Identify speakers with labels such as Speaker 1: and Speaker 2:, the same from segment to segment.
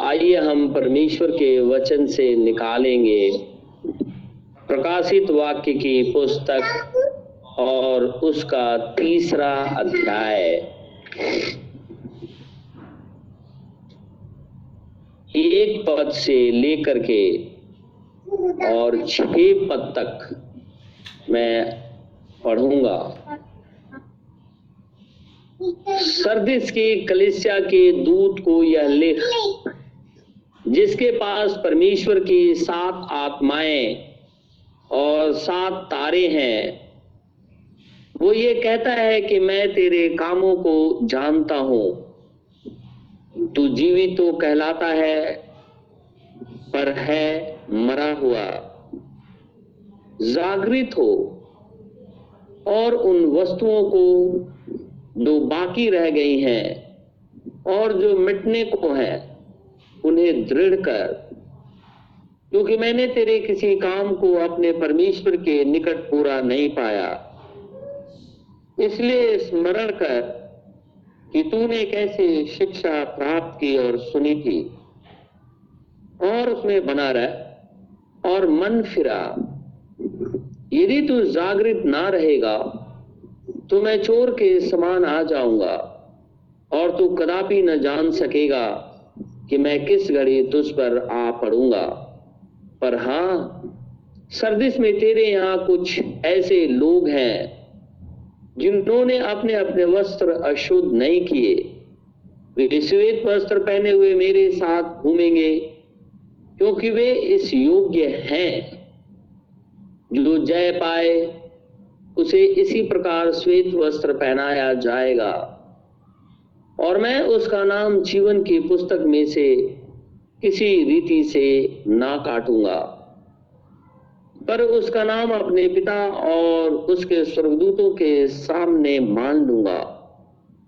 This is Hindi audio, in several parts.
Speaker 1: आइए हम परमेश्वर के वचन से निकालेंगे। प्रकाशित वाक्य की पुस्तक और उसका तीसरा अध्याय। एक पद से लेकर के और छह पद तक मैं पढ़ूँगा। सर्दिस की कलिसिया के दूत को यह लिख जिसके पास परमेश्वर की सात आत्माएँ और सात तारे हैं, वो ये कहता है कि मैं तेरे कामों को जानता हूँ। तू जीवित तो कहलाता है, पर है मरा हुआ। जागृत हो और उन वस्तुओं को जो बाकी रह गई हैं और जो मिटने को है। उन्हें दृढ़ कर, क्योंकि मैंने तेरे किसी काम को अपने परमेश्वर के निकट पूरा नहीं पाया। इसलिए स्मरण कर कि तूने कैसे शिक्षा प्राप्त की और सुनी थी। और उसमें बना रह और मन फिरा। यदि तू जागृत ना रहेगा तो मैं चोर के समान आ जाऊँगा और तू कदापि न जान सकेगा। कि मैं किस घड़ी तुझ पर आ पड़ूँगा? पर हाँ, सर्दिश में तेरे यहाँ कुछ ऐसे लोग हैं, जिन्होंने अपने अपने वस्त्र अशुद्ध नहीं किए। वे श्वेत वस्त्र पहने हुए मेरे साथ घूमेंगे, क्योंकि वे इस योग्य हैं। जो जय पाए, उसे इसी प्रकार श्वेत वस्त्र पहनाया जाएगा। और मैं उसका नाम जीवन की पुस्तक में से किसी रीति से ना काटूँगा। पर उसका नाम अपने पिता और उसके स्वर्गदूतों के सामने मान लूँगा,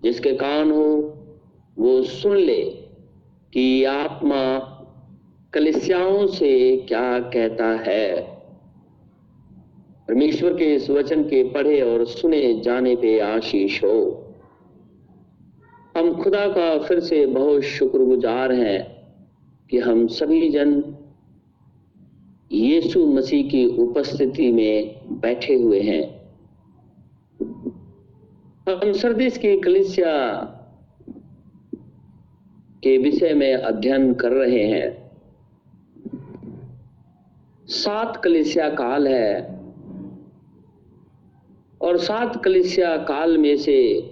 Speaker 1: जिसके कान हो वो सुन ले कि आत्मा कलिसियाओं से क्या कहता है। परमेश्वर के इस वचन के पढ़े और सुने जाने पे आशीष हो। हम खुदा का फिर से बहुत शुक्रगुजार हैं कि हम सभी जन यीशु मसीह की उपस्थिति में बैठे हुए हैं। हम सर्दिस की कलिसिया के विषय में अध्ययन कर रहे हैं। सात कलिसिया काल है और सात कलिसिया काल में से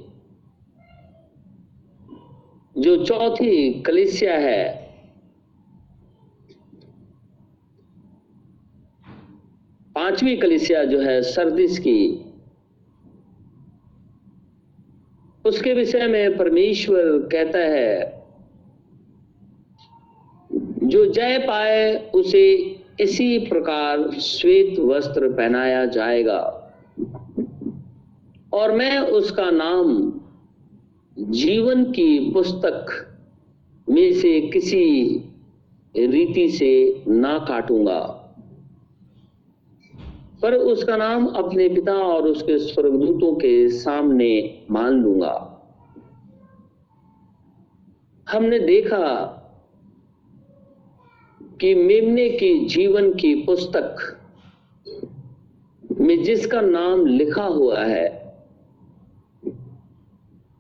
Speaker 1: जो चौथी कलिसिया है, पांचवी कलिसिया जो है सर्दिस की, उसके विषय में परमेश्वर कहता है, जो जय पाए उसे इसी प्रकार श्वेत वस्त्र पहनाया जाएगा। और मैं उसका नाम जीवन की पुस्तक में से किसी रीति से ना काटूँगा। पर उसका नाम अपने पिता और उसके स्वर्गदूतों के सामने मान लूँगा। हमने देखा कि मेमने की जीवन की पुस्तक में जिसका नाम लिखा हुआ है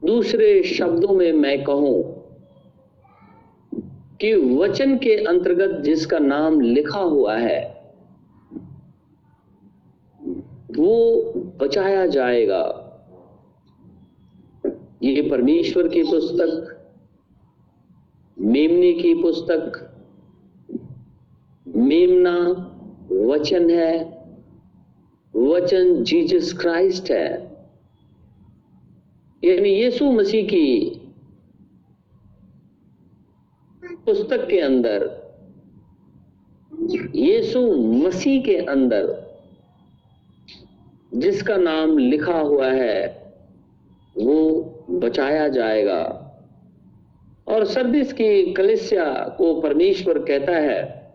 Speaker 1: दूसरे शब्दों में मैं कहूँ कि वचन के अंतर्गत जिसका नाम लिखा हुआ है, वो बचाया जाएगा। ये परमेश्वर की पुस्तक, मेमने की पुस्तक, मेमना वचन है, वचन जीसस क्राइस्ट है। यानी यीशु मसीह की पुस्तक के अंदर, यीशु मसीह के अंदर जिसका नाम लिखा हुआ है, वो बचाया जाएगा। और सर्दिस की कलिसिया को परमेश्वर कहता है,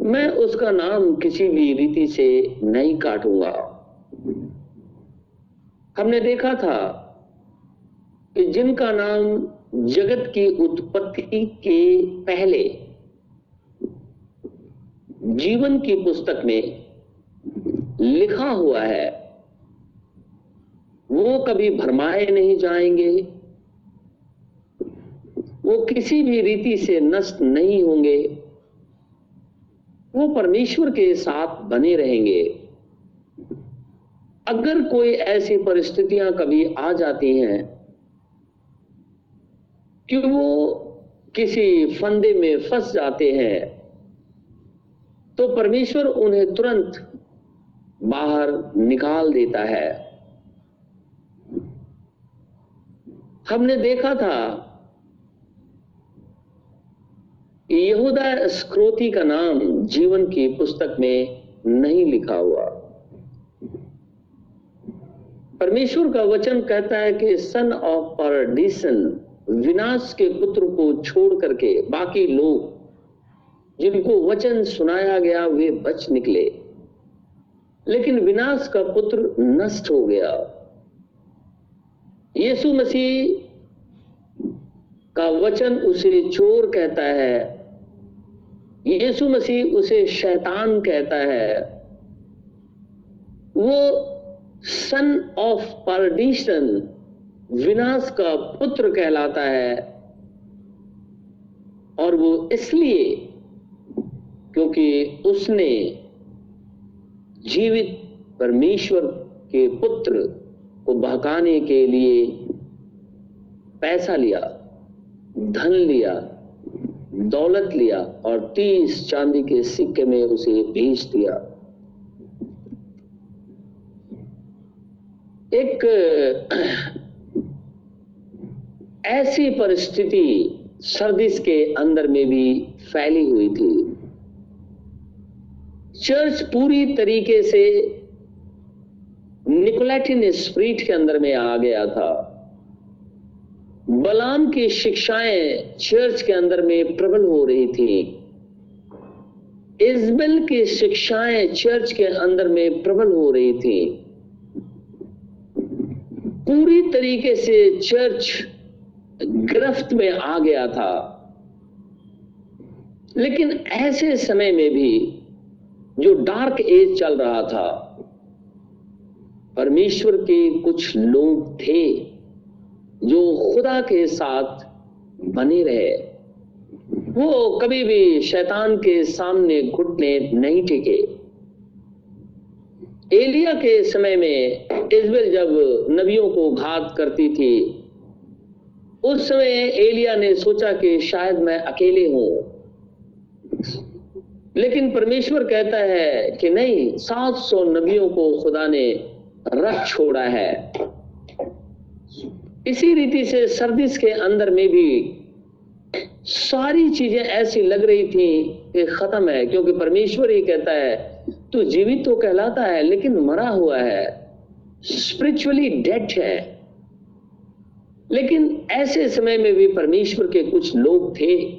Speaker 1: मैं उसका नाम किसी भी रीति से नहीं काटूँगा। हमने देखा था कि जिनका नाम जगत की उत्पत्ति के पहले जीवन की पुस्तक में लिखा हुआ है, वो कभी भरमाए नहीं जाएँगे, वो किसी भी रीति से नष्ट नहीं होंगे, वो परमेश्वर के साथ बने रहेंगे। अगर कोई ऐसी परिस्थितियाँ कभी आ जाती हैं कि वो किसी फंदे में फंस जाते हैं तो परमेश्वर उन्हें तुरंत बाहर निकाल देता है। हमने देखा था, यहूदा स्क्रोती का नाम जीवन की पुस्तक में नहीं लिखा हुआ। परमेश्वर का वचन कहता है कि सन ऑफ़ परडिशन विनाश के पुत्र को छोड़ करके बाकी लोग, जिनको वचन सुनाया गया, वे बच निकले। लेकिन विनाश का पुत्र नष्ट हो गया। यीशु मसीह का वचन उसे चोर कहता है। यीशु मसीह उसे शैतान कहता है। वो सन ऑफ़ परडिशन विनाश का पुत्र कहलाता है। और वो इसलिए क्योंकि उसने जीवित परमेश्वर के पुत्र को बहकाने के लिए पैसा लिया, धन लिया, दौलत लिया और तीस चांदी के सिक्के में उसे भेज दिया। एक ऐसी परिस्थिति सर्दिस के अंदर में भी फैली हुई थी। चर्च पूरी तरीके से निकोलेटिन स्प्रीट के अंदर में आ गया था। बलाम की शिक्षाएँ चर्च के अंदर में प्रबल हो रही थी। इजबेल की शिक्षाएँ चर्च के अंदर में प्रबल हो रही थी। पूरी तरीके से चर्च गिरफ्त में आ गया था। लेकिन ऐसे समय में भी जो डार्क एज चल रहा था, परमेश्वर के कुछ लोग थे जो खुदा के साथ बने रहे। वो कभी भी शैतान के सामने घुटने नहीं टिके। एलिया के समय में इजबेल जब नबियों को घात करती थी, उस समय एलिया ने सोचा कि शायद मैं अकेले हूँ। लेकिन परमेश्वर कहता है कि नहीं 700 नबियों को खुदा ने रख छोड़ा है। इसी रीति से सर्दिस के अंदर में भी सारी चीज़ें ऐसी लग रही थी कि खत्म है, क्योंकि परमेश्वर ही कहता है तू जीवित तो कहलाता है, लेकिन मरा हुआ है। स्पिरिचुअली डेड है। लेकिन ऐसे समय में भी परमेश्वर के कुछ लोग थे,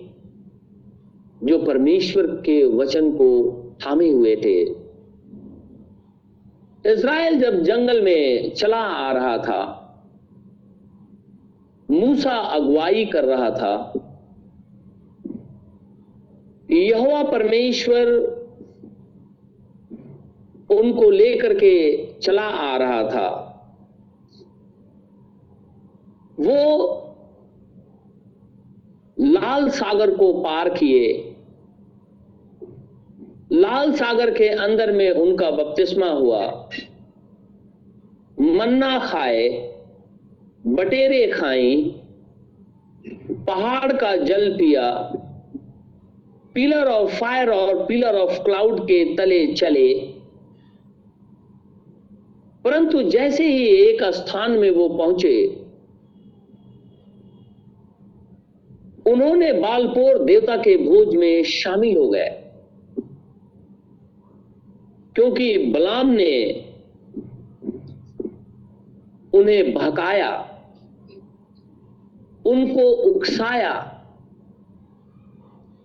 Speaker 1: जो परमेश्वर के वचन को थामे हुए थे। इज़राइल जब जंगल में चला आ रहा था, मूसा अगुवाई कर रहा था, यहोवा परमेश्वर उनको लेकर के चला आ रहा था। वो लाल सागर को पार किए। लाल सागर के अंदर में उनका बपतिस्मा हुआ। मन्ना खाए, बटेरे खाई, पहाड़ का जल पिया, पिलर ऑफ़ फायर और पिलर ऑफ़ क्लाउड के तले चले। परंतु जैसे ही एक स्थान में वो पहुँचे, उन्होंने बालपोर देवता के भोज में शामिल हो गए। क्योंकि बलाम ने उन्हें भकाया, उनको उकसाया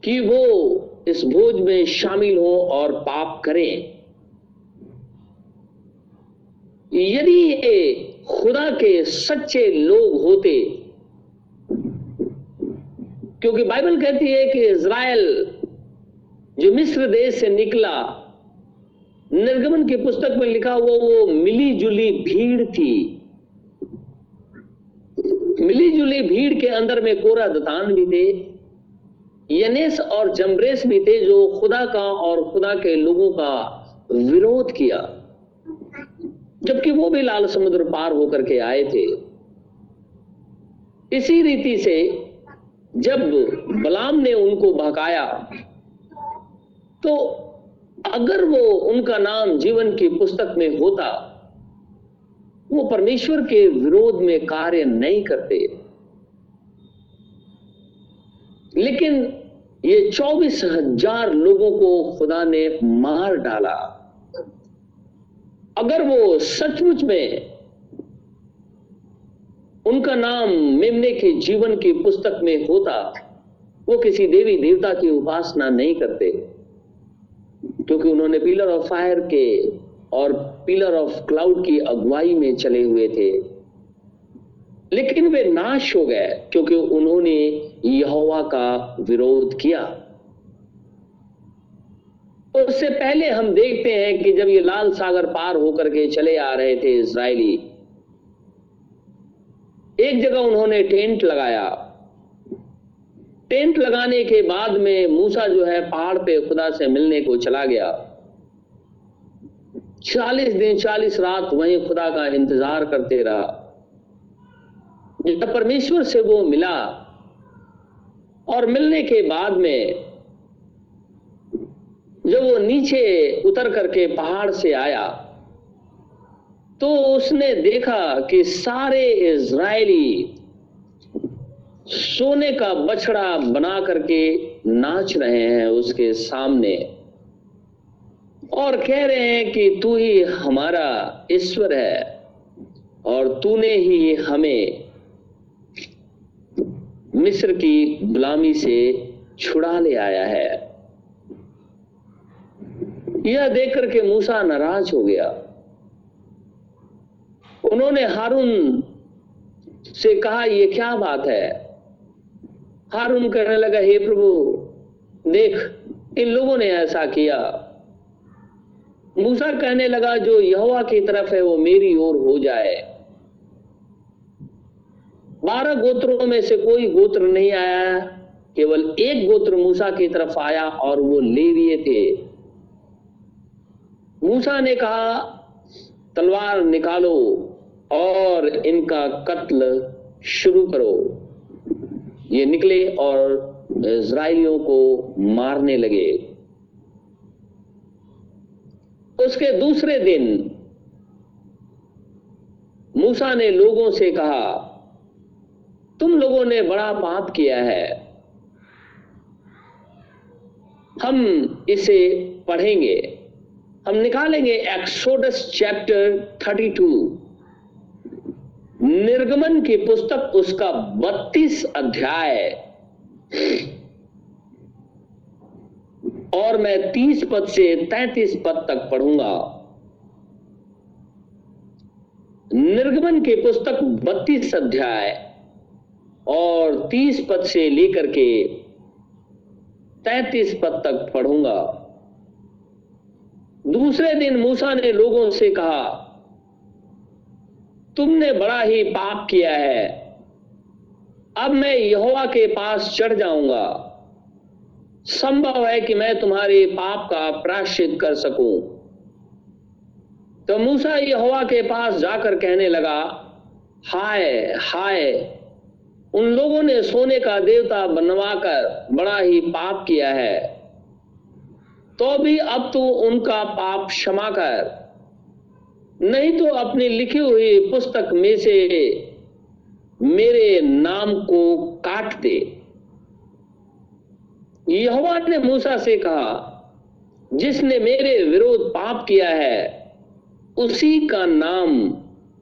Speaker 1: कि वो इस भोज में शामिल हो और पाप करें। यदि ये खुदा के सच्चे लोग होते, क्योंकि बाइबल कहती है कि इज़राइल जो मिस्र देश से निकला, निर्गमन की पुस्तक में लिखा हुआ वो मिली जुली भीड़ थी। मिली जुली भीड़ के अंदर में कोरा दतान भी थे, यनेस और जमरेस भी थे जो खुदा का और खुदा के लोगों का विरोध किया। जबकि वो भी लाल समुद्र पार होकर के आए थे। इसी रीति से जब बलाम ने उनको भगाया तो अगर वो उनका नाम जीवन की पुस्तक में होता, वो परमेश्वर के विरोध में कार्य नहीं करते। लेकिन ये चौबीस हज़ार लोगों को खुदा ने मार डाला। अगर वो सचमुच में उनका नाम मेमने के जीवन की पुस्तक में होता, वो किसी देवी देवता की उपासना नहीं करते, क्योंकि उन्होंने पिलर ऑफ़ फायर के और पिलर ऑफ़ क्लाउड की अगुवाई में चले हुए थे। लेकिन वे नाश हो गए, क्योंकि उन्होंने यहोवा का विरोध किया। उससे पहले हम देखते हैं कि जब ये लाल सागर पार होकर के चले आ रहे थे इसराइली, एक जगह उन्होंने टेंट लगाया। टेंट लगाने के बाद में मूसा जो है पहाड़ पे खुदा से मिलने को चला गया। चालीस दिन, चालीस रात वहीं खुदा का इंतज़ार करते रहा। जब परमेश्वर से वो मिला और मिलने के बाद में जब वो नीचे उतर करके पहाड़ से आया तो उसने देखा कि सारे इज़राइली सोने का बछड़ा बना करके नाच रहे हैं उसके सामने और कह रहे हैं कि तू ही हमारा ईश्वर है और तूने ही हमें मिस्र की गुलामी से छुड़ा ले आया है। यह देख करके मूसा नाराज़ हो गया। उन्होंने हारून से कहा यह क्या बात है? हारून कहने लगा, हे प्रभु, देख, इन लोगों ने ऐसा किया। मूसा कहने लगा, जो यहोवा की तरफ़ है, वो मेरी ओर हो जाए। बारह गोत्रों में से कोई गोत्र नहीं आया, केवल एक गोत्र मूसा की तरफ़ आया और वो लेविये थे। मूसा ने कहा, तलवार निकालो और इनका कत्ल शुरू करो। ये निकले और इसराइलियों को मारने लगे। उसके दूसरे दिन मूसा ने लोगों से कहा, तुम लोगों ने बड़ा पाप किया है। हम इसे पढ़ेंगे। हम निकालेंगे एक्सोडस चैप्टर 32 निर्गमन की पुस्तक उसका 32 अध्याय. और मैं 30 पद से 33 पद तक पढ़ूँगा. निर्गमन की पुस्तक 32 अध्याय और 30 पद से लेकर के 33 पद तक पढ़ूँगा. दूसरे दिन मूसा ने लोगों से कहा, तुमने बड़ा ही पाप किया है। अब मैं यहोवा के पास चढ़ जाऊँगा। संभव है कि मैं तुम्हारे पाप का प्राश्चित कर सकूँ। तो मूसा यहोवा के पास जाकर कहने लगा, हाय हाय, उन लोगों ने सोने का देवता बनवाकर बड़ा ही पाप किया है। तो भी अब तू उनका पाप क्षमा कर नहीं तो अपनी लिखी हुई पुस्तक में से मेरे नाम को काट दे। यहोवा ने मूसा से कहा, जिसने मेरे विरोध पाप किया है, उसी का नाम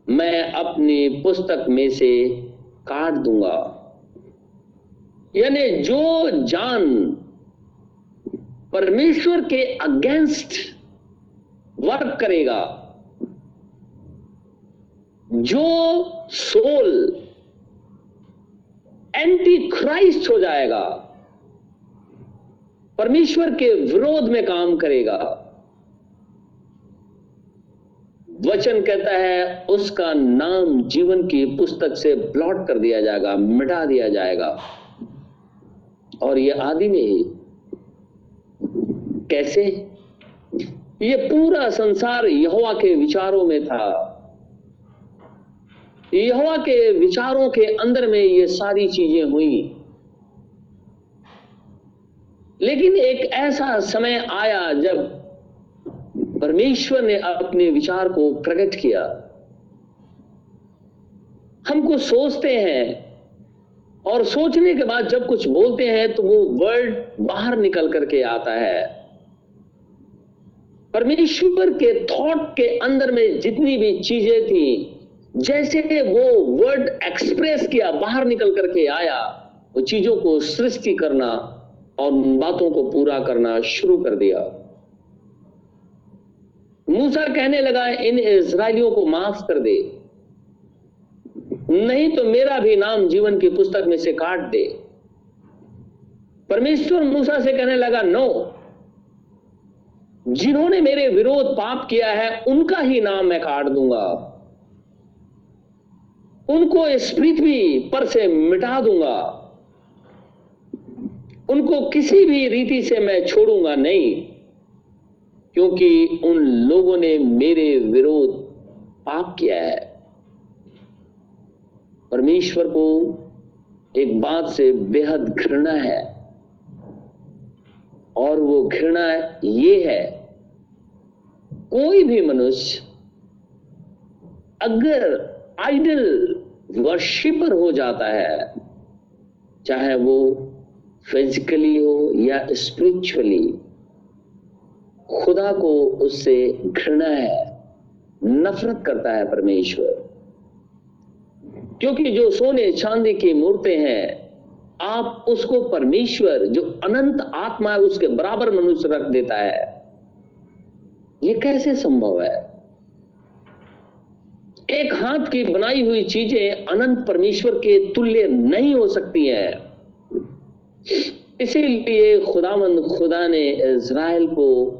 Speaker 1: मैं अपनी पुस्तक में से काट दूँगा। यानी जो जान परमेश्वर के अगेंस्ट वर्क करेगा। जो सोल एंटी क्राइस्ट हो जाएगा, परमेश्वर के विरोध में काम करेगा। वचन कहता है, उसका नाम जीवन की पुस्तक से ब्लॉट कर दिया जाएगा, मिटा दिया जाएगा। और ये आदि में ही कैसे? ये पूरा संसार यहोवा के विचारों में था। यहोवा के विचारों के अंदर में ये सारी चीज़ें हुई। लेकिन एक ऐसा समय आया जब परमेश्वर ने अपने विचार को प्रकट किया। हमको सोचते हैं और सोचने के बाद जब कुछ बोलते हैं तो वो वर्ड बाहर निकल करके आता है। परमेश्वर के थॉट के अंदर में जितनी भी चीज़ें थी, जैसे वो वर्ड एक्सप्रेस किया, बाहर निकल करके आया, वो चीज़ों को सृष्टि करना और बातों को पूरा करना शुरू कर दिया। मूसा कहने लगा, इन इसराइलियों को माफ़ कर दे। नहीं तो मेरा भी नाम जीवन की पुस्तक में से काट दे। परमेश्वर मूसा से कहने लगा नो जिन्होंने मेरे विरोध पाप किया है, उनका ही नाम मैं काट दूँगा। उनको इस पृथ्वी पर से मिटा दूँगा। उनको किसी भी रीति से मैं छोड़ूँगा नहीं, क्योंकि उन लोगों ने मेरे विरोध पाप किया है। परमेश्वर को एक बात से बेहद घृणा है, और वो घृणा ये है कोई भी मनुष्य अगर आइडल वर्शिपर हो जाता है, चाहे वो फिजिकली हो या स्पिरिचुअली, खुदा को उससे घृणा है, नफरत करता है परमेश्वर। क्योंकि जो सोने चांदी की मूर्तें हैं, आप उसको परमेश्वर, जो अनंत आत्मा है, उसके बराबर मनुष्य रख देता है। ये कैसे संभव है? एक हाथ की बनाई हुई चीज़ें अनंत परमेश्वर के तुल्य नहीं हो सकती है। इसीलिए खुदामंद खुदा ने इज़राइल को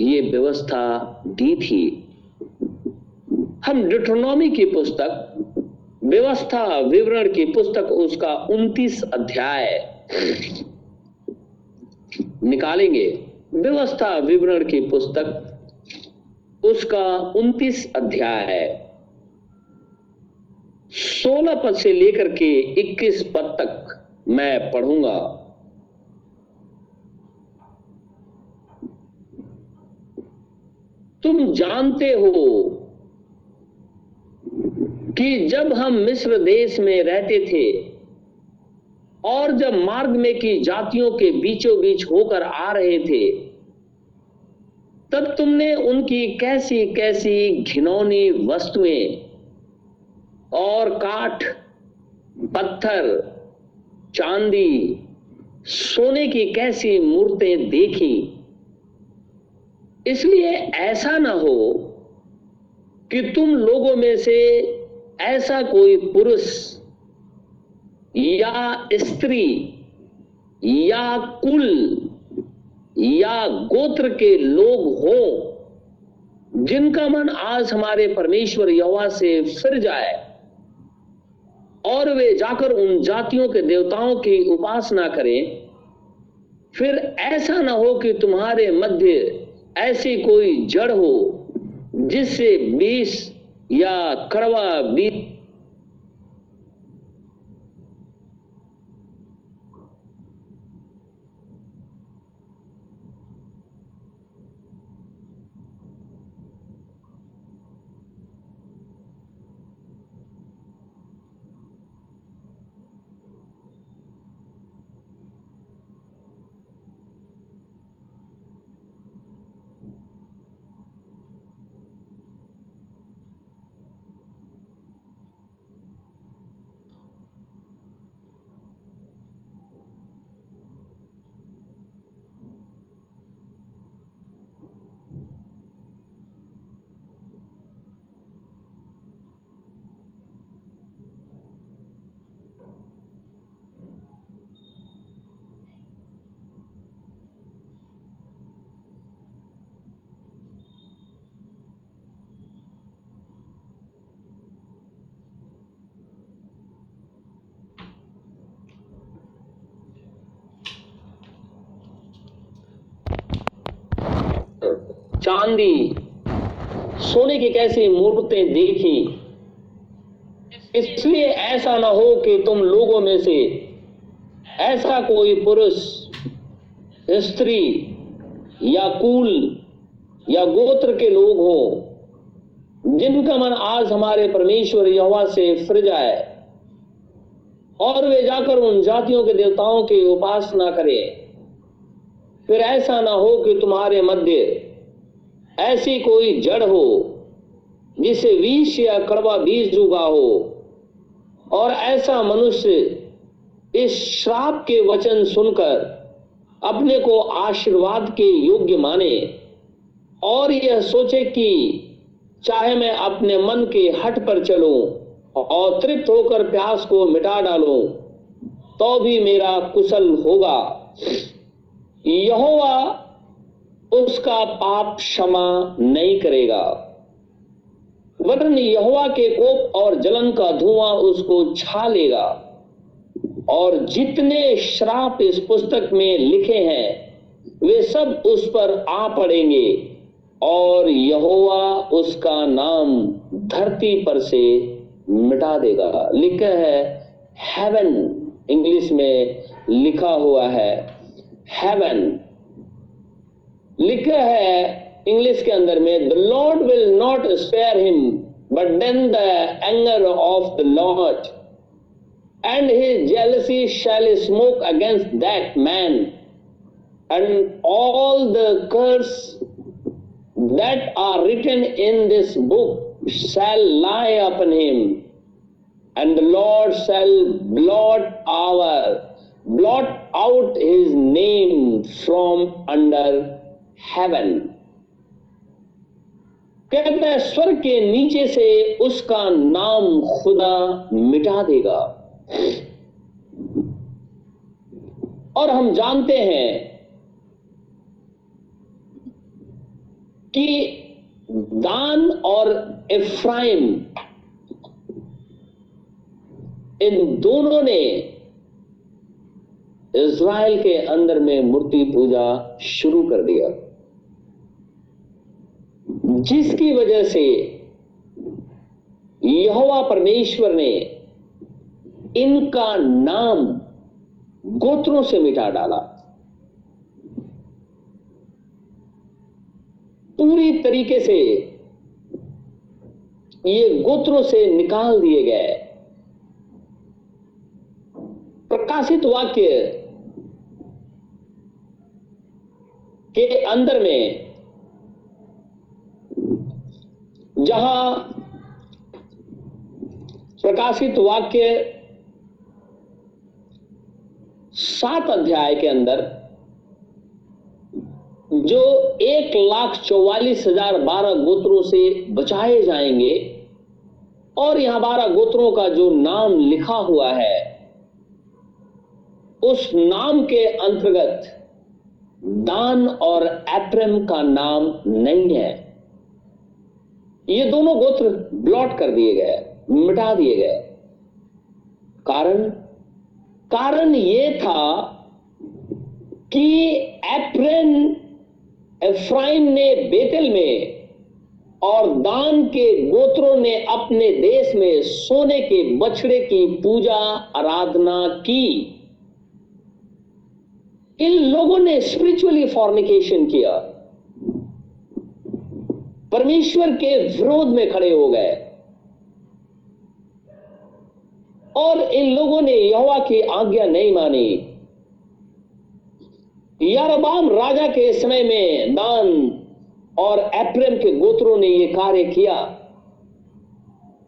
Speaker 1: ये व्यवस्था दी थी। हम डिट्रोनॉमी की पुस्तक, व्यवस्था विवरण की पुस्तक, उसका 29 अध्याय निकालेंगे। व्यवस्था विवरण की पुस्तक उसका 29 अध्याय है। 16 पद से लेकर के 21 पद तक मैं पढ़ूँगा। तुम जानते हो कि जब हम मिस्र देश में रहते थे और जब मार्ग में की जातियों के बीचों बीच होकर आ रहे थे तब तुमने उनकी कैसी कैसी घिनौनी वस्तुएँ और काठ, पत्थर, चांदी, सोने की कैसी मूर्तें देखी? इसलिए ऐसा ना हो कि तुम लोगों में से ऐसा कोई पुरुष या स्त्री या कुल या गोत्र के लोग हो, जिनका मन आज हमारे परमेश्वर यवा से फिर जाए, और वे जाकर उन जातियों के देवताओं की उपासना करें, फिर ऐसा ना हो कि तुम्हारे मध्य ऐसी कोई जड़ हो, जिससे बीस या कड़वा बीज
Speaker 2: चांदी, सोने की कैसी मूर्तें देखी? इसलिए ऐसा ना हो कि तुम लोगों में से ऐसा कोई पुरुष, स्त्री या कुल या गोत्र के लोग हो, जिनका मन आज हमारे परमेश्वर यहोवा से फिर जाए और वे जाकर उन जातियों के देवताओं की उपासना करें। फिर ऐसा ना हो कि तुम्हारे मध्य ऐसी कोई जड़ हो जिसे विष या कड़वा बीज उगा हो, और ऐसा मनुष्य इस श्राप के वचन सुनकर अपने को आशीर्वाद के योग्य माने, और यह सोचे कि चाहे मैं अपने मन के हट पर चलूँ और तृप्त होकर प्यास को मिटा डालूं तो भी मेरा कुशल होगा। यहोवा उसका पाप क्षमा नहीं करेगा। वरन यहोवा के कोप और जलन का धुआँ उसको छा लेगा। और जितने श्राप इस पुस्तक में लिखे हैं, वे सब उस पर आ पड़ेंगे और यहोवा उसका नाम धरती पर से मिटा देगा। लिखा है हेवन इंग्लिश में लिखा हुआ है हेवन लिखा है इंग्लिश के अंदर में the Lord will not spare him but then the anger of the Lord and his jealousy shall smoke against that man, and all the curse that are written in this book shall lie upon him, and the Lord shall blot our blot out his name from under heaven. कहते हैं, स्वर्ग के नीचे से उसका नाम खुदा मिटा देगा और हम जानते हैं कि दान और इफ्राइम, इन दोनों ने इज़राइल के अंदर में मूर्ति पूजा शुरू कर दिया जिसकी वजह से यहोवा परमेश्वर ने इनका नाम गोत्रों से मिटा डाला। पूरी तरीके से ये गोत्रों से निकाल दिए गए। प्रकाशित वाक्य के अंदर में जहाँ प्रकाशित वाक्य सात अध्याय के अंदर, जो एक लाख चौवालीस हज़ार बारह गोत्रों से बचाए जाएँगे, और यहाँ बारह गोत्रों का जो नाम लिखा हुआ है, उस नाम के अंतर्गत दान और एप्रम का नाम नहीं है। ये दोनों गोत्र ब्लॉट कर दिए गए, मिटा दिए गए। कारण? कारण ये था कि एप्रेन एफ्राइम ने बेतल में और दान के गोत्रों ने अपने देश में सोने के बछड़े की पूजा, आराधना की। इन लोगों ने स्पिरिचुअली फॉर्निकेशन किया। परमेश्वर के विरोध में खड़े हो गए। और इन लोगों ने यहोवा की आज्ञा नहीं मानी। यारबाम राजा के समय में दान और एप्रेम के गोत्रों ने यह कार्य किया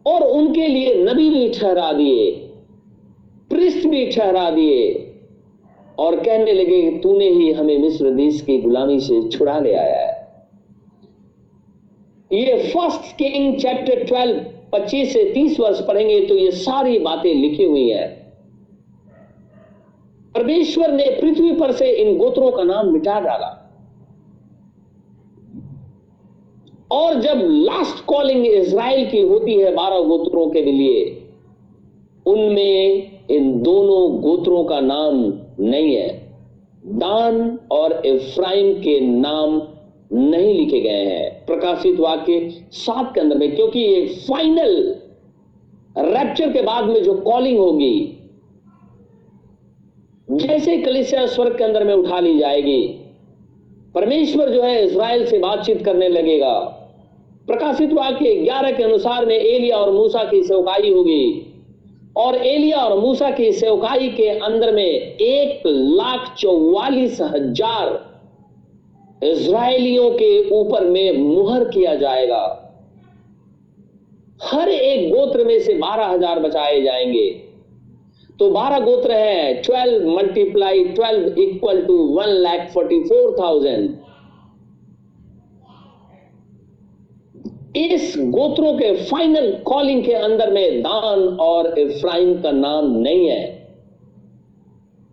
Speaker 2: और उनके लिए नबी भी ठहरा दिए पृष्ठ भी ठहरा दिए और कहने लगे कि तूने ही हमें मिस्र देश की गुलामी से छुड़ा ले आया है। ये फ़र्स्ट किंग चैप्टर 12 25 से 30 वर्ष पढ़ेंगे तो ये सारी बातें लिखी हुई है। परमेश्वर ने पृथ्वी पर से इन गोत्रों का नाम मिटा डाला। और जब लास्ट कॉलिंग इज़राइल की होती है बारह गोत्रों के लिए, उनमें इन दोनों गोत्रों का नाम नहीं है। दान और इफ्राइम के नाम नहीं लिखे गए हैं। प्रकाशित वाक्य सात के अंदर में, क्योंकि ये फाइनल रैप्चर के बाद में जो कॉलिंग होगी, जैसे कलिसिया स्वर्ग के अंदर में उठा ली जाएगी, परमेश्वर जो है इसराइल से बातचीत करने लगेगा। प्रकाशित वाक्य ग्यारह के अनुसार में एलिया और मूसा की सेवकाई होगी। और एलिया और मूसा की सेवकाई के अंदर में एक लाख चौवालीस हज़ार इसराइलियों के ऊपर में मुहर किया जाएगा। हर एक गोत्र में से बारह हज़ार बचाए जाएँगे। तो बारह गोत्र है twelve multiply twelve equal to one lakh forty four thousand इस गोत्रों के फाइनल कॉलिंग के अंदर में दान और इफ्राइम का नाम नहीं है।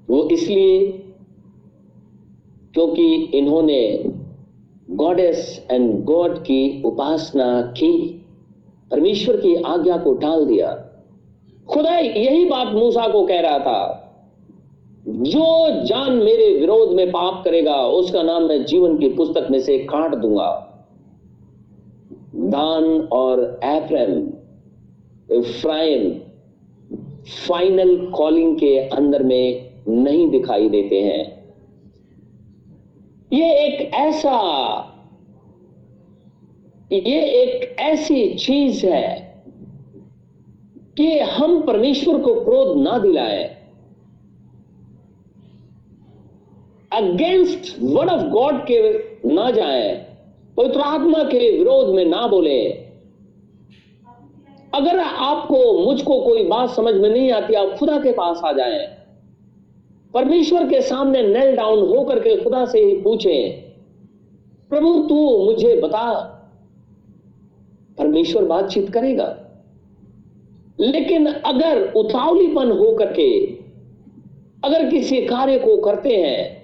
Speaker 2: वो इसलिए क्योंकि इन्होंने गॉडेस एंड गॉड की उपासना की, परमेश्वर की आज्ञा को टाल दिया। खुदा यही बात मूसा को कह रहा था। जो जान मेरे विरोध में पाप करेगा, उसका नाम मैं जीवन की पुस्तक में से काट दूँगा। दान और एफ्रेम इफ्राइम, फाइनल कॉलिंग के अंदर में नहीं दिखाई देते हैं। ये एक ऐसा, ये एक ऐसी चीज़ है कि हम परमेश्वर को क्रोध ना दिलाए। अगेंस्ट वर्ड ऑफ़ गॉड के ना जाए, पवित्र आत्मा के विरोध में ना बोले। अगर आपको, मुझको कोई बात समझ में नहीं आती, आप खुदा के पास आ जाएँ। परमेश्वर के सामने नेल डाउन होकर के खुदा से ही पूछें, प्रभु, तू मुझे बता, परमेश्वर बातचीत करेगा? लेकिन अगर उतावलीपन होकर के, अगर किसी कार्य को करते हैं,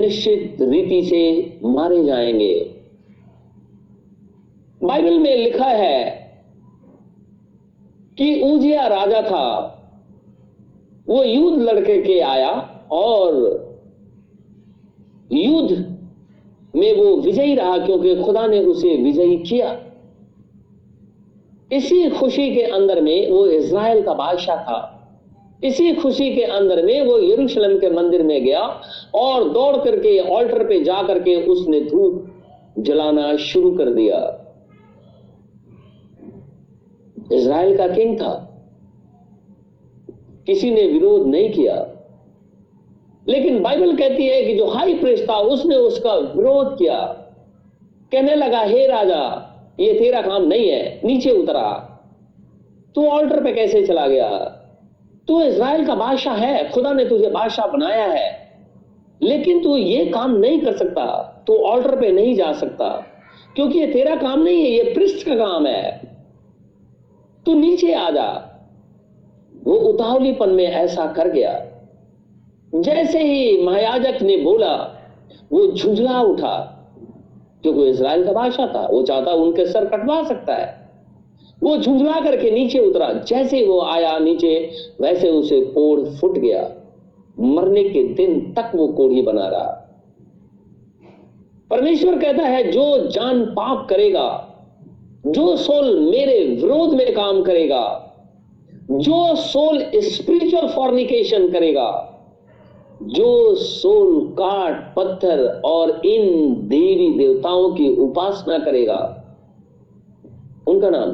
Speaker 2: निश्चित रीति से मारे जाएँगे। बाइबल में लिखा है कि ऊजिया राजा था वो युद्ध लड़के के आया और युद्ध में वो विजयी रहा क्योंकि खुदा ने उसे विजयी किया। इसी खुशी के अंदर में वो इज़राइल का बादशाह था। इसी खुशी के अंदर में वो यरूशलेम के मंदिर में गया और दौड़ करके ऑल्टर पे जा करके उसने धूप जलाना शुरू कर दिया। इज़राइल का किंग था। किसी ने विरोध नहीं किया। लेकिन बाइबल कहती है कि जो हाई प्रेस था, उसने उसका विरोध किया। कहने लगा, हे राजा, ये तेरा काम नहीं है, नीचे उतरा। तू ऑल्टर पे कैसे चला गया? तू इसराइल का बादशाह है, खुदा ने तुझे बादशाह बनाया है। लेकिन तू ये काम नहीं कर सकता, तू ऑल्टर पे नहीं जा सकता, क्योंकि ये तेरा काम नहीं है, ये पृष्ठ का काम है। तू नीचे आ जा। वो उतावलीपन में ऐसा कर गया। जैसे ही महायाजक ने बोला, वो झुंझला उठा, क्योंकि इसराइल का बादशाह था, वो चाहता उनके सर कटवा सकता है। वो झुंझला करके नीचे उतरा। जैसे वो आया नीचे, वैसे उसे कोड़ फुट गया। मरने के दिन तक वो कोढ़ी बना रहा। परमेश्वर कहता है, जो जान पाप करेगा, जो सोल मेरे विरोध में काम करेगा जो सोल स्पिरिचुअल फॉर्निकेशन करेगा, जो सोल काट, पत्थर और इन देवी देवताओं की उपासना करेगा, उनका नाम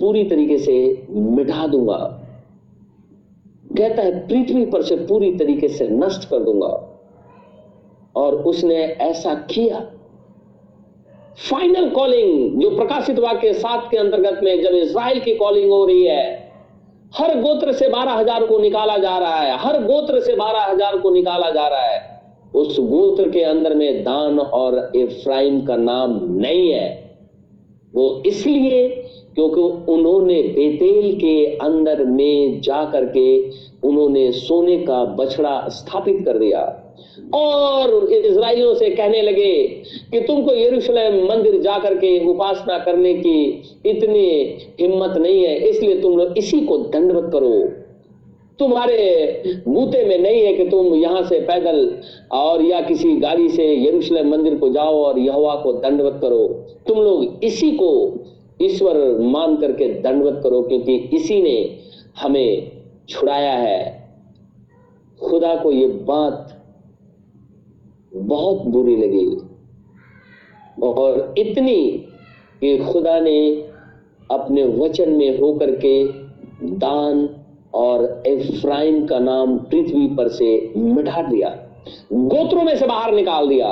Speaker 2: पूरी तरीके से मिटा दूँगा। कहता है, पृथ्वी पर से पूरी तरीके से नष्ट कर दूँगा। और उसने ऐसा किया। फाइनल कॉलिंग जो प्रकाशित वाक्य सात के अंतर्गत में, जब इसराइल की कॉलिंग हो रही है हर गोत्र से बारह हज़ार को निकाला जा रहा है, हर गोत्र से बारह हज़ार को निकाला जा रहा है। उस गोत्र के अंदर में दान और इफ्राइम का नाम नहीं है। वो इसलिए क्योंकि उन्होंने बेतेल के अंदर में जाकर के उन्होंने सोने का बछड़ा स्थापित कर दिया। और इसराइलियों से कहने लगे कि तुमको यरूशलेम मंदिर जा करके उपासना करने की इतनी हिम्मत नहीं है, इसलिए तुम लोग इसी को दंडवत करो। तुम्हारे बूते में नहीं है कि तुम यहाँ से पैदल और या किसी गाड़ी से यरूशलेम मंदिर को जाओ और यहोवा को दंडवत करो। तुम लोग इसी को ईश्वर मान करके दंडवत करो, क्योंकि इसी ने हमें छुड़ाया है। खुदा को ये बात बहुत बुरी लगी। और इतनी कि खुदा ने अपने वचन में होकर के दान और एफ्राइम का नाम पृथ्वी पर से मिटा दिया, गोत्रों में से बाहर निकाल दिया।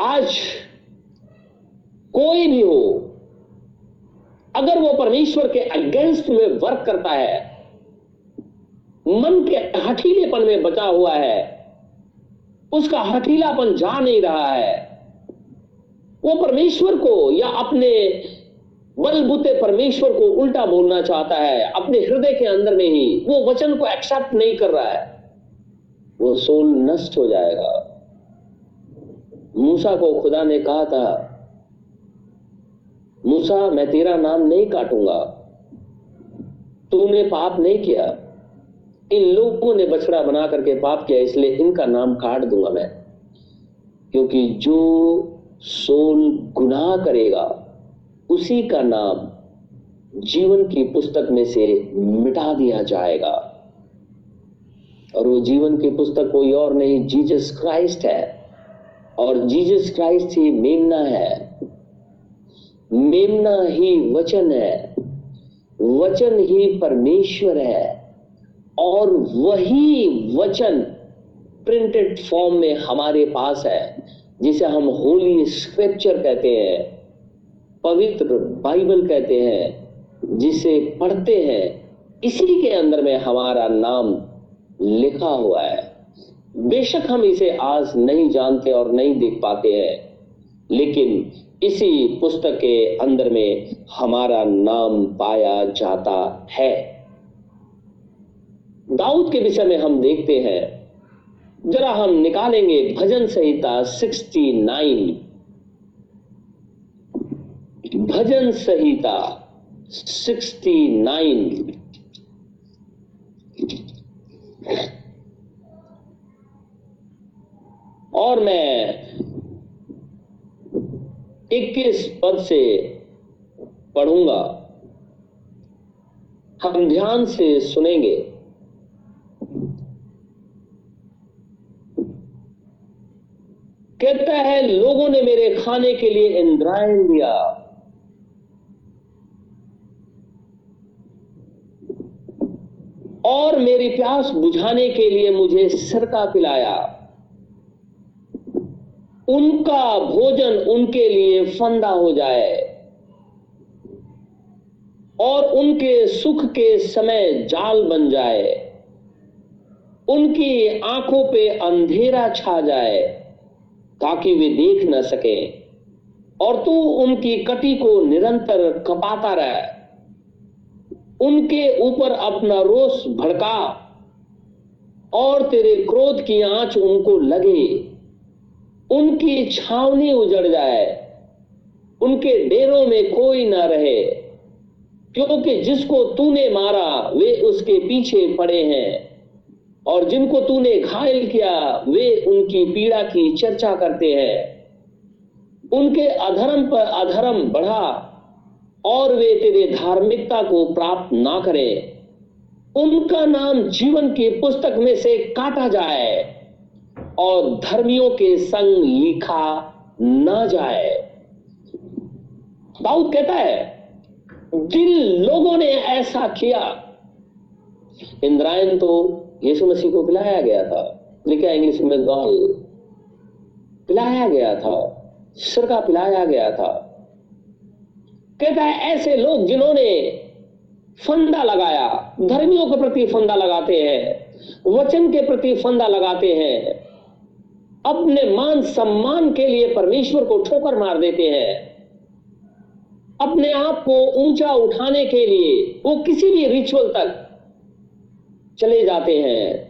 Speaker 2: आज कोई भी हो, अगर वो परमेश्वर के अगेंस्ट में वर्क करता है मन के हठीलेपन में बचा हुआ है। उसका हठीलापन जा नहीं रहा है। वो परमेश्वर को या अपने बलबूते परमेश्वर को उल्टा बोलना चाहता है, अपने हृदय के अंदर में ही। वो वचन को एक्सेप्ट नहीं कर रहा है। वो सोल नष्ट हो जाएगा। मूसा को खुदा ने कहा था, मूसा, मैं तेरा नाम नहीं काटूँगा। तूने पाप नहीं किया। इन लोगों ने बछड़ा बना करके पाप किया, इसलिए इनका नाम काट दूँगा मैं। क्योंकि जो सोल गुनाह करेगा, उसी का नाम जीवन की पुस्तक में से मिटा दिया जाएगा। और वो जीवन की पुस्तक कोई और नहीं, जीसस क्राइस्ट है। और जीसस क्राइस्ट ही मेमना है। मेमना ही वचन है। वचन ही परमेश्वर है। और वही वचन प्रिंटेड फॉर्म में हमारे पास है, जिसे हम होली स्क्रिप्चर कहते हैं, पवित्र बाइबल कहते हैं, जिसे पढ़ते हैं, इसी के अंदर में हमारा नाम लिखा हुआ है। बेशक हम इसे आज नहीं जानते और नहीं देख पाते हैं, लेकिन इसी पुस्तक के अंदर में हमारा नाम पाया जाता है। दाऊद के विषय में हम देखते हैं, जरा हम निकालेंगे भजन संहिता 69 भजन संहिता 69 और मैं 21 पद से पढ़ूँगा। हम ध्यान से सुनेंगे। कहता है, लोगों ने मेरे खाने के लिए इंद्रायण दिया। और मेरी प्यास बुझाने के लिए मुझे सिरका पिलाया। उनका भोजन उनके लिए फंदा हो जाए और उनके सुख के समय जाल बन जाए। उनकी आँखों पे अंधेरा छा जाए। ताकि वे देख न सके। और तू उनकी कटी को निरंतर कपाता रहे। उनके ऊपर अपना रोष भड़का और तेरे क्रोध की आँच उनको लगे। उनकी छावनी उजड़ जाए। उनके डेरों में कोई ना रहे। क्योंकि जिसको तूने मारा, वे उसके पीछे पड़े हैं। और जिनको तूने घायल किया, वे उनकी पीड़ा की चर्चा करते हैं। उनके अधर्म पर अधर्म बढ़ा और वे तेरे धार्मिकता को प्राप्त ना करें। उनका नाम जीवन की पुस्तक में से काटा जाए और धर्मियों के संग लिखा ना जाए। दाऊद कहता है, जिन लोगों ने ऐसा किया, इंद्रायन तो यीशु मसीह को पिलाया गया था। लिखा इंग्लिश में गॉल। पिलाया गया था। सिरका पिलाया गया था। कहता है, ऐसे लोग जिन्होंने फंदा लगाया, धर्मियों के प्रति फंदा लगाते हैं, वचन के प्रति फंदा लगाते हैं, अपने मान सम्मान के लिए परमेश्वर को ठोकर मार देते हैं, अपने आप को ऊँचा उठाने के लिए, वो किसी भी रिचुअल तक चले जाते हैं।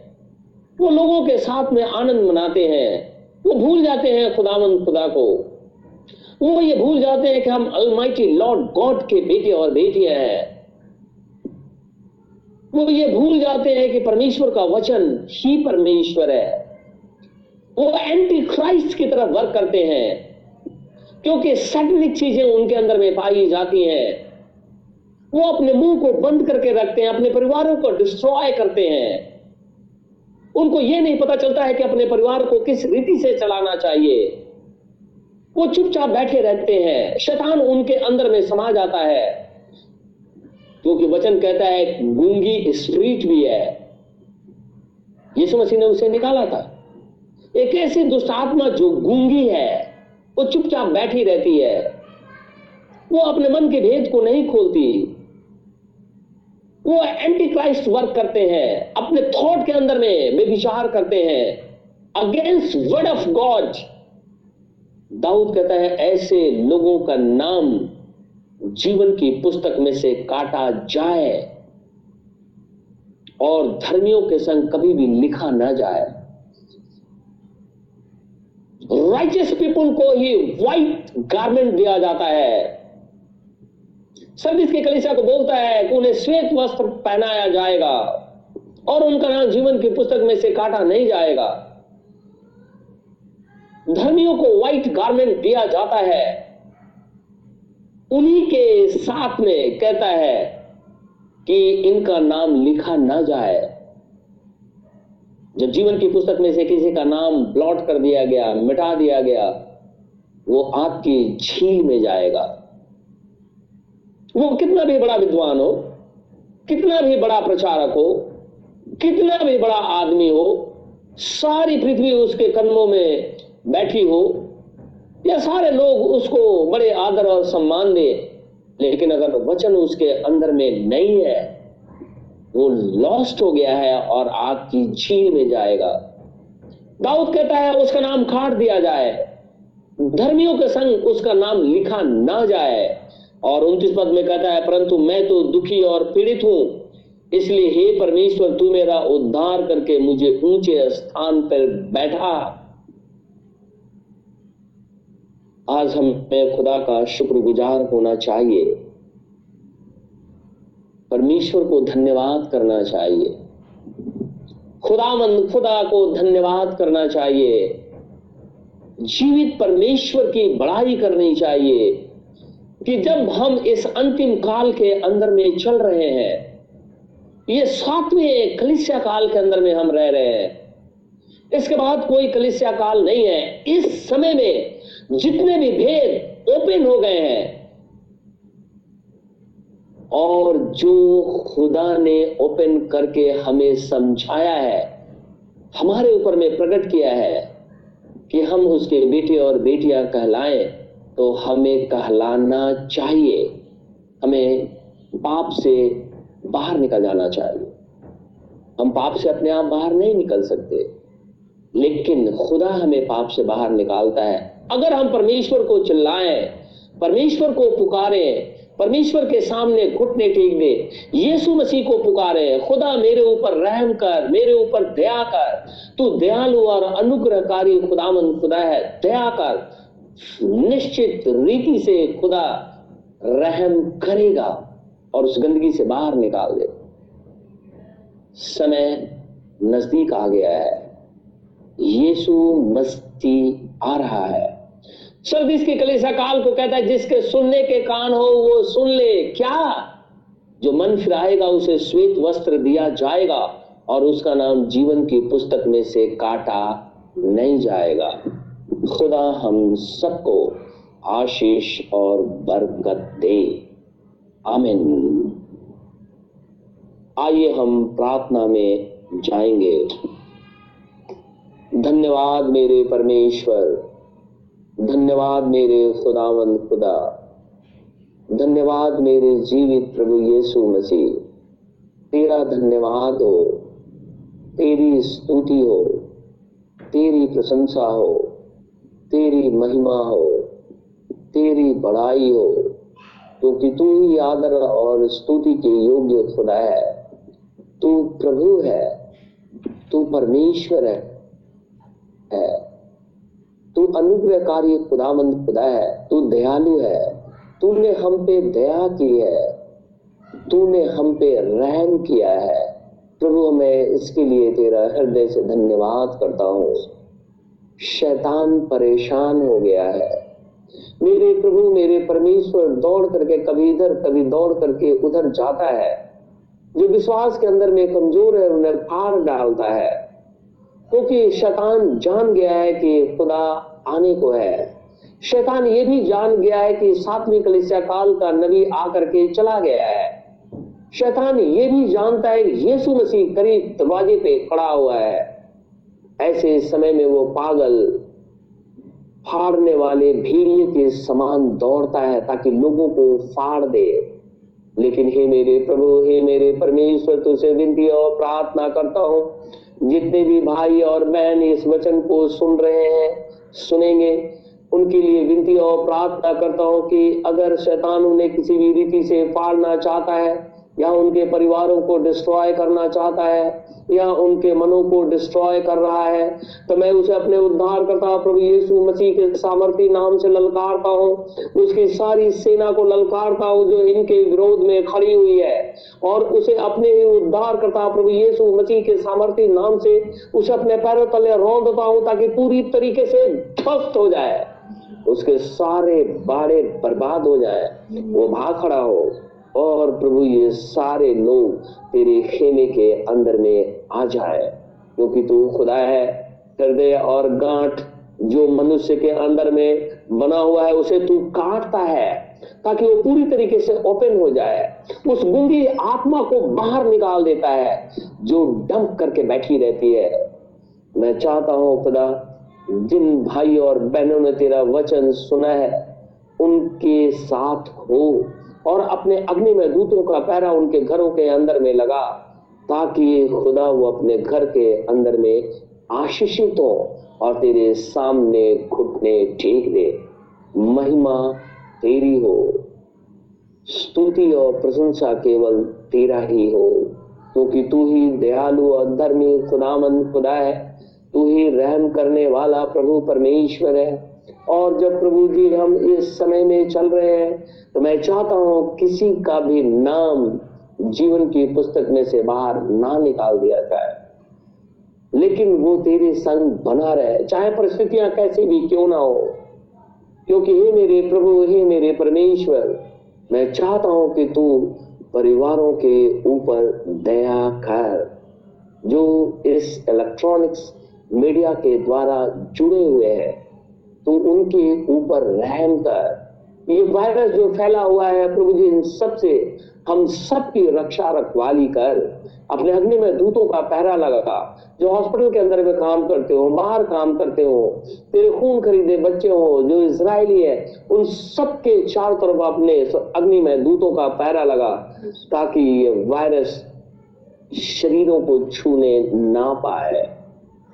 Speaker 2: वो लोगों के साथ में आनंद मनाते हैं। वो भूल जाते हैं खुदावन खुदा को। वो ये भूल जाते हैं कि हम अलमाइटी लॉर्ड गॉड के बेटे और बेटियाँ हैं। वो ये भूल जाते हैं कि परमेश्वर का वचन ही परमेश्वर है। वो एंटी क्राइस्ट की तरफ़ वर्क करते हैं, क्योंकि सैटनिक चीज़ें उनके अंदर में पाई जाती हैं। वो अपने मुँह को बंद करके रखते हैं, अपने परिवारों को डिस्ट्रॉय करते हैं। उनको यह नहीं पता चलता है कि अपने परिवार को किस रीति से चलाना चाहिए। वो चुपचाप बैठे रहते हैं। शैतान उनके अंदर में समा जाता है। क्योंकि तो वचन कहता है, गूँगी स्ट्रीट भी है। यीशु मसीह ने उसे निकाला था। एक ऐसी दुष्ट आत्मा जो गूँगी है, वो चुपचाप बैठी रहती है। वो अपने मन के भेद को नहीं खोलती। वो एंटी क्राइस्ट वर्क करते हैं, अपने थॉट के अंदर में वे विचार करते हैं against word of god Dawood कहता है, ऐसे लोगों का नाम जीवन की पुस्तक में से काटा जाए और धर्मियों के संग कभी भी लिखा ना जाए। राइचियस पीपुल को ही व्हाइट गारमेंट दिया जाता है। सर्विस के कलिसा को बोलता है कि उन्हें श्वेत वस्त्र पहनाया जाएगा और उनका नाम जीवन की पुस्तक में से काटा नहीं जाएगा। धर्मियों को व्हाइट गारमेंट दिया जाता है। उन्हीं के साथ में कहता है कि इनका नाम लिखा ना जाए। जब जीवन की पुस्तक में से किसी का नाम ब्लॉट कर दिया गया, मिटा दिया गया, वो आग की झील में जाएगा। वो कितना भी बड़ा विद्वान हो, कितना भी बड़ा प्रचारक हो, कितना भी बड़ा आदमी हो, सारी पृथ्वी उसके कदमों में बैठी हो, या सारे लोग उसको बड़े आदर और सम्मान दे, लेकिन अगर वचन उसके अंदर में नहीं है, वो लॉस्ट हो गया है और आग की झील में जाएगा। दाऊद कहता है, उसका नाम काट दिया जाए, धर्मियों के संग उसका नाम लिखा ना जाए। और उनतीस पद में कहता है, परंतु मैं तो दुखी और पीड़ित हूँ। इसलिए हे परमेश्वर, तू मेरा उद्धार करके मुझे ऊँचे स्थान पर बैठा। आज हमें खुदा का शुक्रगुजार होना चाहिए। परमेश्वर को धन्यवाद करना चाहिए। खुदामंद, खुदा को धन्यवाद करना चाहिए। जीवित परमेश्वर की बड़ाई करनी चाहिए। कि जब हम इस अंतिम काल के अंदर में चल रहे हैं, ये सातवें कलिसिया काल के अंदर में हम रह रहे हैं। इसके बाद कोई कलिसिया काल नहीं है। इस समय में जितने भी भेद ओपन हो गए हैं, और जो खुदा ने ओपन करके हमें समझाया है, हमारे ऊपर में प्रकट किया है कि हम उसके बेटे और बेटियाँ कहलाएँ। तो हमें कहलाना चाहिए। हमें पाप से बाहर निकल जाना चाहिए। हम पाप से अपने आप बाहर नहीं निकल सकते, लेकिन खुदा हमें पाप से बाहर निकालता है। अगर हम परमेश्वर को चिल्लाएँ, परमेश्वर को पुकारें, परमेश्वर के सामने घुटने टेक दे यीशु मसीह को पुकारे, खुदा मेरे ऊपर रहम कर, मेरे ऊपर दया कर, तू दयालु और अनुग्रहकारी खुदामन खुदा है, दया कर निश्चित रीति से खुदा रहम करेगा और उस गंदगी से बाहर निकाल दे। समय नज़दीक आ गया है। यीशु मसीह आ रहा है। सर्दिस की कलेसा काल को कहता है, जिसके सुनने के कान हो, वो सुन ले। क्या? जो मन फिराएगा, उसे श्वेत वस्त्र दिया जाएगा और उसका नाम जीवन की पुस्तक में से काटा नहीं जाएगा। खुदा हम सबको आशीष और बरकत दे। आमिन। आइए हम प्रार्थना में जाएँगे। धन्यवाद मेरे परमेश्वर। धन्यवाद मेरे खुदावन खुदा। धन्यवाद मेरे जीवित प्रभु यीशु मसीह। तेरा धन्यवाद हो। तेरी स्तुति हो। तेरी प्रशंसा हो। तेरी महिमा हो तेरी बड़ाई हो क्योंकि तू ही आदर और स्तुति के योग्य खुदा है। तू प्रभु है तू परमेश्वर है, है। तू अनुग्रहकारी खुदामंद खुदा है तू दयालु है। तूने हम पे दया की है तूने हम पे रहम किया है। प्रभु मैं इसके लिए तेरा हृदय से धन्यवाद करता हूँ। शैतान परेशान हो गया है। मेरे प्रभु, मेरे परमेश्वर दौड़ करके कभी इधर, कभी दौड़ करके उधर जाता है। जो विश्वास के अंदर में कमज़ोर है, उन्हें फाड़ डालता है। क्योंकि तो शैतान जान गया है कि खुदा आने को है। शैतान ये भी जान गया है कि सातवीं कलिसिया काल का नबी आकर के चला गया है। शैतान ये भी जानता है यीशु मसीह करीब दरवाजे पे खड़ा हुआ है। ऐसे समय में वो पागल फाड़ने वाले भीड़िए के समान दौड़ता है ताकि लोगों को फाड़ दे। लेकिन हे मेरे प्रभु, हे मेरे परमेश्वर, तुझसे विनती और प्रार्थना करता हूँ, जितने भी भाई और बहन इस वचन को सुन रहे हैं, सुनेंगे, उनके लिए विनती और प्रार्थना करता हूँ कि अगर शैतान उन्हें किसी भी रीति से फाड़ना चाहता है या उनके परिवारों को डिस्ट्रॉय करना चाहता है, या उनके मनों को डिस्ट्रॉय कर रहा है तो मैं उसे अपने उद्धार करता प्रभु यीशु मसीह के सामर्थ्य नाम से ललकारता हूँ। उसकी सारी सेना को ललकारता हूँ, जो इनके विरोध में खड़ी हुई है। और उसे अपने ही उद्धार करता प्रभु यीशु मसीह के सामर्थ्य नाम से उसे अपने पैरों तले रौंदता हूँ, ताकि पूरी तरीके से ध्वस्त हो जाए। उसके सारे बाड़े बर्बाद हो जाए। वो भाग खड़ा हो। और प्रभु ये सारे लोग तेरे खेमे के अंदर में आ जाए, क्योंकि तू खुदा है। हृदय और गांठ जो मनुष्य के अंदर में बना हुआ है, उसे तू काटता है, ताकि वो पूरी तरीके से ओपन हो जाए। उस गुंगी आत्मा को बाहर निकाल देता है, जो डंप करके बैठी रहती है। मैं चाहता हूँ खुदा, जिन भाई और बहनों ने तेरा वचन सुना है, उनके साथ हो। और अपने अग्नि में दूतों का पैरा उनके घरों के अंदर में लगा, ताकि खुदा वो अपने घर के अंदर में आशीषित हो और तेरे सामने घुटने टेक दे। महिमा तेरी हो। स्तुति और प्रशंसा केवल तेरा ही हो, क्योंकि तू ही दयालु और धर्मी खुदामंद खुदा है। तू ही रहम करने वाला प्रभु परमेश्वर है। और जब प्रभु जी हम इस समय में चल रहे हैं तो मैं चाहता हूँ किसी का भी नाम जीवन की पुस्तक में से बाहर ना निकाल दिया जाए। लेकिन वो तेरे संग बना रहे, चाहे परिस्थितियाँ कैसी भी क्यों ना हो। क्योंकि हे मेरे प्रभु, हे मेरे परमेश्वर, मैं चाहता हूँ कि तू परिवारों के ऊपर दया कर, जो इस इलेक्ट्रॉनिक्स मीडिया के द्वारा जुड़े हुए हैं। तो उनके ऊपर रहम कर। ये वायरस जो फैला हुआ है, प्रभु जी, इन सबसे हम सब की रक्षा रखवाली कर। अपने अग्नि में दूतों का पहरा लगा जो हॉस्पिटल के अंदर में काम करते हो, बाहर काम करते हो, तेरे खून खरीदे बच्चे हो, जो इसराइली है, उन सब के चारों तरफ़ अपने अग्नि में दूतों का पहरा लगा, ताकि ये वायरस शरीरों को छूने ना पाए।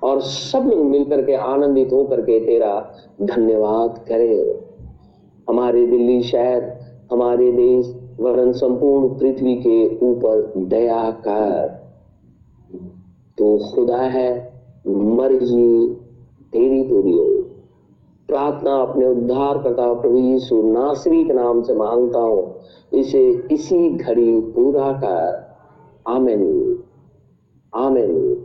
Speaker 2: और सब लोग मिलकर के आनंदित होकर के तेरा धन्यवाद करे। हमारे दिल्ली शहर, हमारे देश, वरन संपूर्ण पृथ्वी के ऊपर दया कर। तो खुदा है मर्ज़ी तेरी पूरी हो। प्रार्थना अपने उद्धार करता प्रभु यीशु नासरी के नाम से माँगता हूँ, इसे इसी घड़ी पूरा कर। आमिन। आमिन।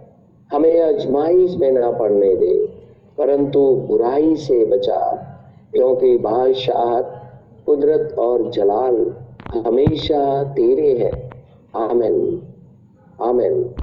Speaker 2: हमें अजमाइश में ना पड़ने दे, परंतु बुराई से बचा, क्योंकि बादशाह कुदरत और जलाल हमेशा तेरे है। आमिन। आमिन।